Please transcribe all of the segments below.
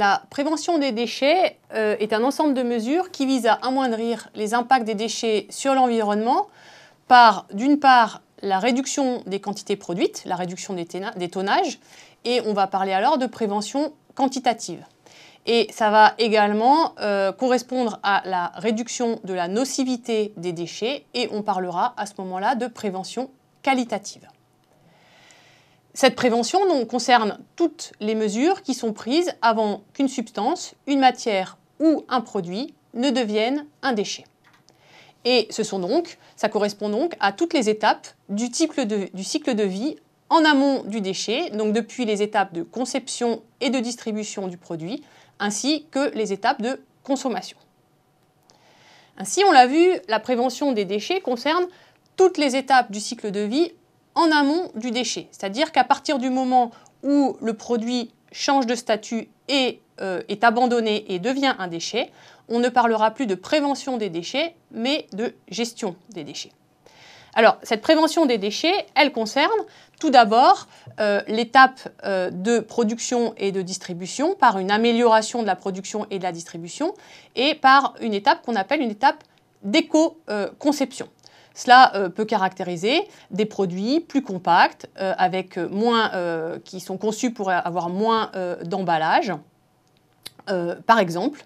La prévention des déchets euh, est un ensemble de mesures qui visent à amoindrir les impacts des déchets sur l'environnement par, d'une part, la réduction des quantités produites, la réduction des, tonnages, et on va parler alors de prévention quantitative. Et ça va également euh, correspondre à la réduction de la nocivité des déchets et on parlera à ce moment-là de prévention qualitative. Cette prévention concerne toutes les mesures qui sont prises avant qu'une substance, une matière ou un produit ne devienne un déchet. Et ce sont donc, ça correspond donc à toutes les étapes du cycle du cycle de vie en amont du déchet, donc depuis les étapes de conception et de distribution du produit, ainsi que les étapes de consommation. Ainsi, on l'a vu, la prévention des déchets concerne toutes les étapes du cycle de vie en amont du déchet. C'est-à-dire qu'à partir du moment où le produit change de statut et euh, est abandonné et devient un déchet, on ne parlera plus de prévention des déchets, mais de gestion des déchets. Alors, cette prévention des déchets, elle concerne tout d'abord euh, l'étape euh, de production et de distribution par une amélioration de la production et de la distribution et par une étape qu'on appelle une étape d'éco-conception. Cela euh, peut caractériser des produits plus compacts, avec moins, qui sont conçus pour avoir moins d'emballage, par exemple,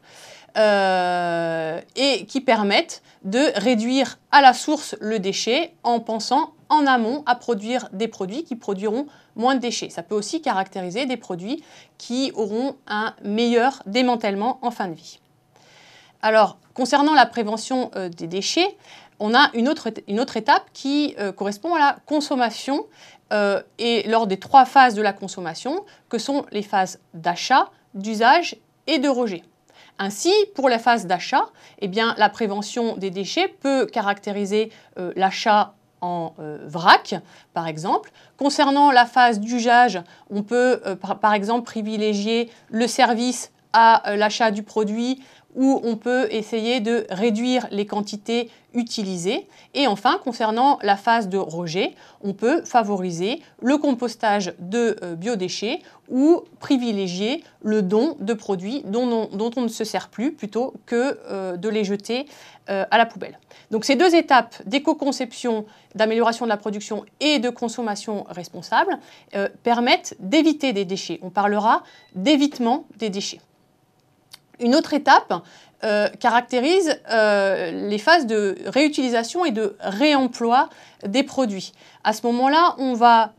et qui permettent de réduire à la source le déchet en pensant en amont à produire des produits qui produiront moins de déchets. Ça peut aussi caractériser des produits qui auront un meilleur démantèlement en fin de vie. Alors, concernant la prévention euh, des déchets, on a une autre, étape qui euh, correspond à la consommation euh, et lors des trois phases de la consommation, que sont les phases d'achat, d'usage et de rejet. Ainsi, pour la phase d'achat, eh la prévention des déchets peut caractériser l'achat en euh, vrac, par exemple. Concernant la phase d'usage, on peut euh, par, exemple privilégier le service à euh, l'achat du produit où on peut essayer de réduire les quantités utilisées. Et enfin, concernant la phase de rejet, on peut favoriser le compostage de biodéchets ou privilégier le don de produits dont on, ne se sert plus plutôt que de les jeter à la poubelle. Donc ces deux étapes d'éco-conception, d'amélioration de la production et de consommation responsable euh, permettent d'éviter des déchets. On parlera d'évitement des déchets. Une autre étape euh, caractérise euh, les phases de réutilisation et de réemploi des produits. À ce moment-là, on va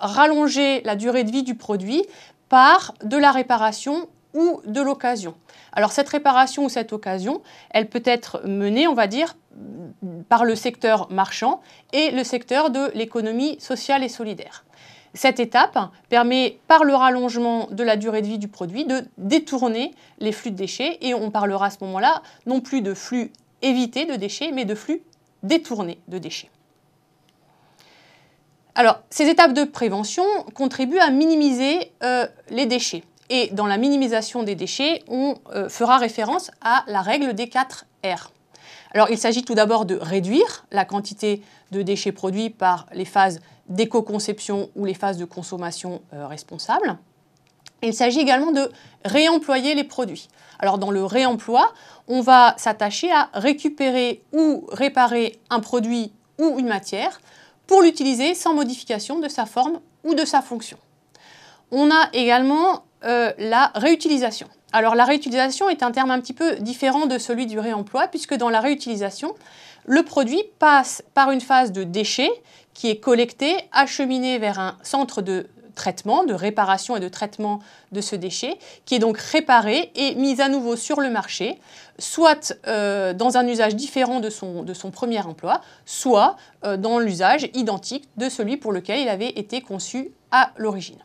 rallonger la durée de vie du produit par de la réparation ou de l'occasion. Alors cette réparation ou cette occasion, elle peut être menée, on va dire, par le secteur marchand et le secteur de l'économie sociale et solidaire. Cette étape permet, par le rallongement de la durée de vie du produit, de détourner les flux de déchets et on parlera à ce moment-là non plus de flux évités de déchets, mais de flux détournés de déchets. Alors, ces étapes de prévention contribuent à minimiser euh, les déchets. Et dans la minimisation des déchets, on euh, fera référence à la règle des 4 R. Il s'agit tout d'abord de réduire la quantité de déchets produits par les phases d'éco-conception ou les phases de consommation euh, responsable. Il s'agit également de réemployer les produits. Alors dans le réemploi, on va s'attacher à récupérer ou réparer un produit ou une matière pour l'utiliser sans modification de sa forme ou de sa fonction. On a également euh, la réutilisation. Alors la réutilisation est un terme un petit peu différent de celui du réemploi, puisque dans la réutilisation, le produit passe par une phase de déchet qui est collecté, acheminé vers un centre de traitement, de réparation et de traitement de ce déchet, qui est donc réparé et mis à nouveau sur le marché, soit euh, dans un usage différent de son, premier emploi, soit euh, dans l'usage identique de celui pour lequel il avait été conçu à l'origine.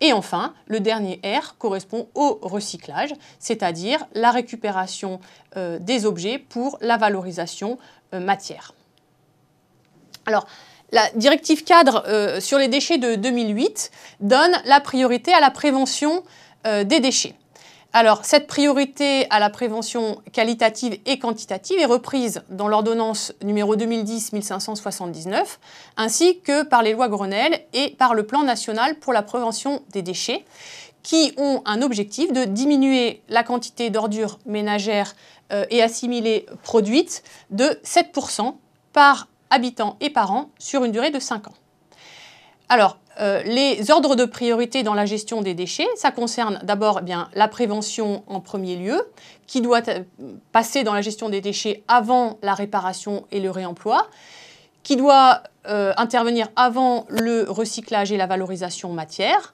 Et enfin, le dernier R correspond au recyclage, c'est-à-dire la récupération euh, des objets pour la valorisation euh, matière. Alors, la directive cadre euh, sur les déchets de 2008 donne la priorité à la prévention des déchets. Alors, cette priorité à la prévention qualitative et quantitative est reprise dans l'ordonnance numéro 2010-1579, ainsi que par les lois Grenelle et par le plan national pour la prévention des déchets, qui ont un objectif de diminuer la quantité d'ordures ménagères euh, et assimilées produites de 7% par habitant et par an sur une durée de 5 ans. Alors, euh, les ordres de priorité dans la gestion des déchets, ça concerne d'abord eh la prévention en premier lieu, qui doit euh, passer dans la gestion des déchets avant la réparation et le réemploi, qui doit intervenir avant le recyclage et la valorisation matière,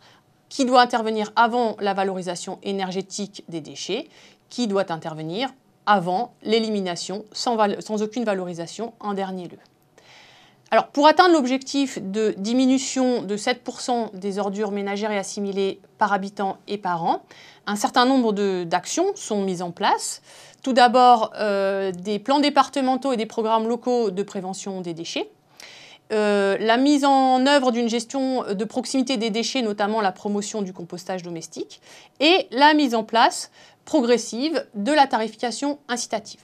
qui doit intervenir avant la valorisation énergétique des déchets, qui doit intervenir avant l'élimination sans, aucune valorisation en dernier lieu. Alors, pour atteindre l'objectif de diminution de 7% des ordures ménagères et assimilées par habitant et par an, un certain nombre d'actions sont mises en place. Tout d'abord, euh, des plans départementaux et des programmes locaux de prévention des déchets. Euh, la mise en œuvre d'une gestion de proximité des déchets, notamment la promotion du compostage domestique, et la mise en place progressive de la tarification incitative.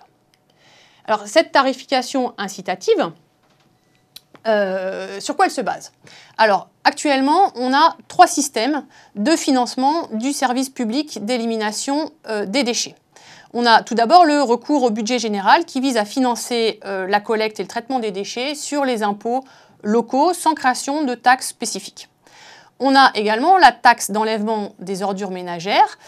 Alors cette tarification incitative, euh, sur quoi elle se base Alors actuellement, on a trois systèmes de financement du service public d'élimination euh, des déchets. On a tout d'abord le recours au budget général qui vise à financer euh, la collecte et le traitement des déchets sur les impôts locaux sans création de taxes spécifiques. On a également la taxe d'enlèvement des ordures ménagères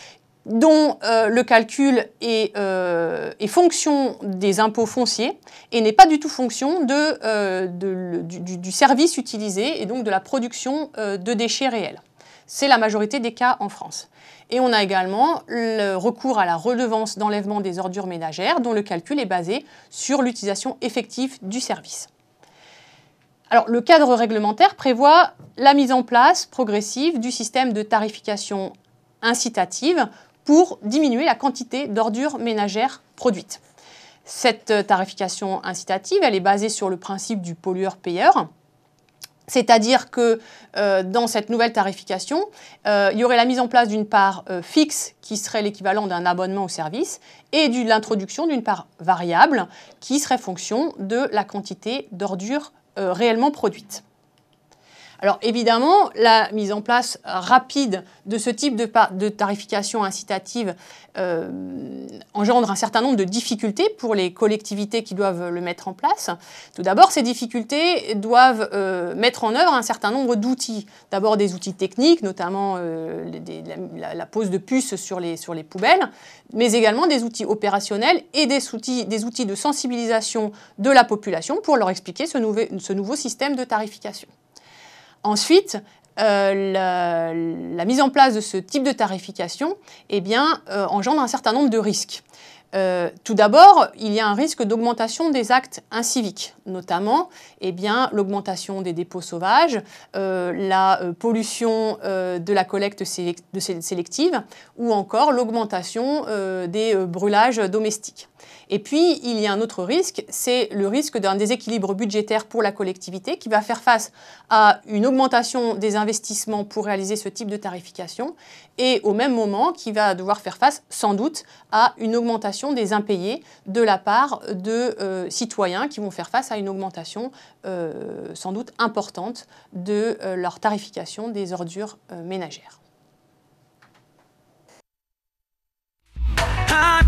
dont euh, le calcul euh, est, fonction des impôts fonciers et n'est pas du tout fonction du, du, service utilisé et donc de la production de déchets réels. C'est la majorité des cas en France. Et on a également le recours à la redevance d'enlèvement des ordures ménagères, dont le calcul est basé sur l'utilisation effective du service. Alors, le cadre réglementaire prévoit la mise en place progressive du système de tarification incitative pour diminuer la quantité d'ordures ménagères produites. Cette tarification incitative, elle est basée sur le principe du pollueur-payeur. C'est-à-dire que euh, dans cette nouvelle tarification, euh, il y aurait la mise en place d'une part euh, fixe qui serait l'équivalent d'un abonnement au service et de l'introduction d'une part variable qui serait fonction de la quantité d'ordures réellement produites. Alors évidemment, la mise en place rapide de ce type de, tarification incitative euh, engendre un certain nombre de difficultés pour les collectivités qui doivent le mettre en place. Tout d'abord, ces difficultés doivent euh, mettre en œuvre un certain nombre d'outils. D'abord des outils techniques, notamment euh, la, pose de puces sur les, poubelles, mais également des outils opérationnels et des outils, de sensibilisation de la population pour leur expliquer ce nouveau système de tarification. Ensuite, euh, la, mise en place de ce type de tarification eh euh, engendre un certain nombre de risques. Euh, tout d'abord, il y a un risque d'augmentation des actes inciviques, notamment eh l'augmentation des dépôts sauvages, la pollution de la collecte sélective ou encore l'augmentation des brûlages domestiques. Et puis, il y a un autre risque, c'est le risque d'un déséquilibre budgétaire pour la collectivité qui va faire face à une augmentation des investissements pour réaliser ce type de tarification et au même moment qui va devoir faire face sans doute à une augmentation des impayés de la part de euh, citoyens qui vont faire face à une augmentation euh, sans doute importante de euh, leur tarification des ordures ménagères. Ah.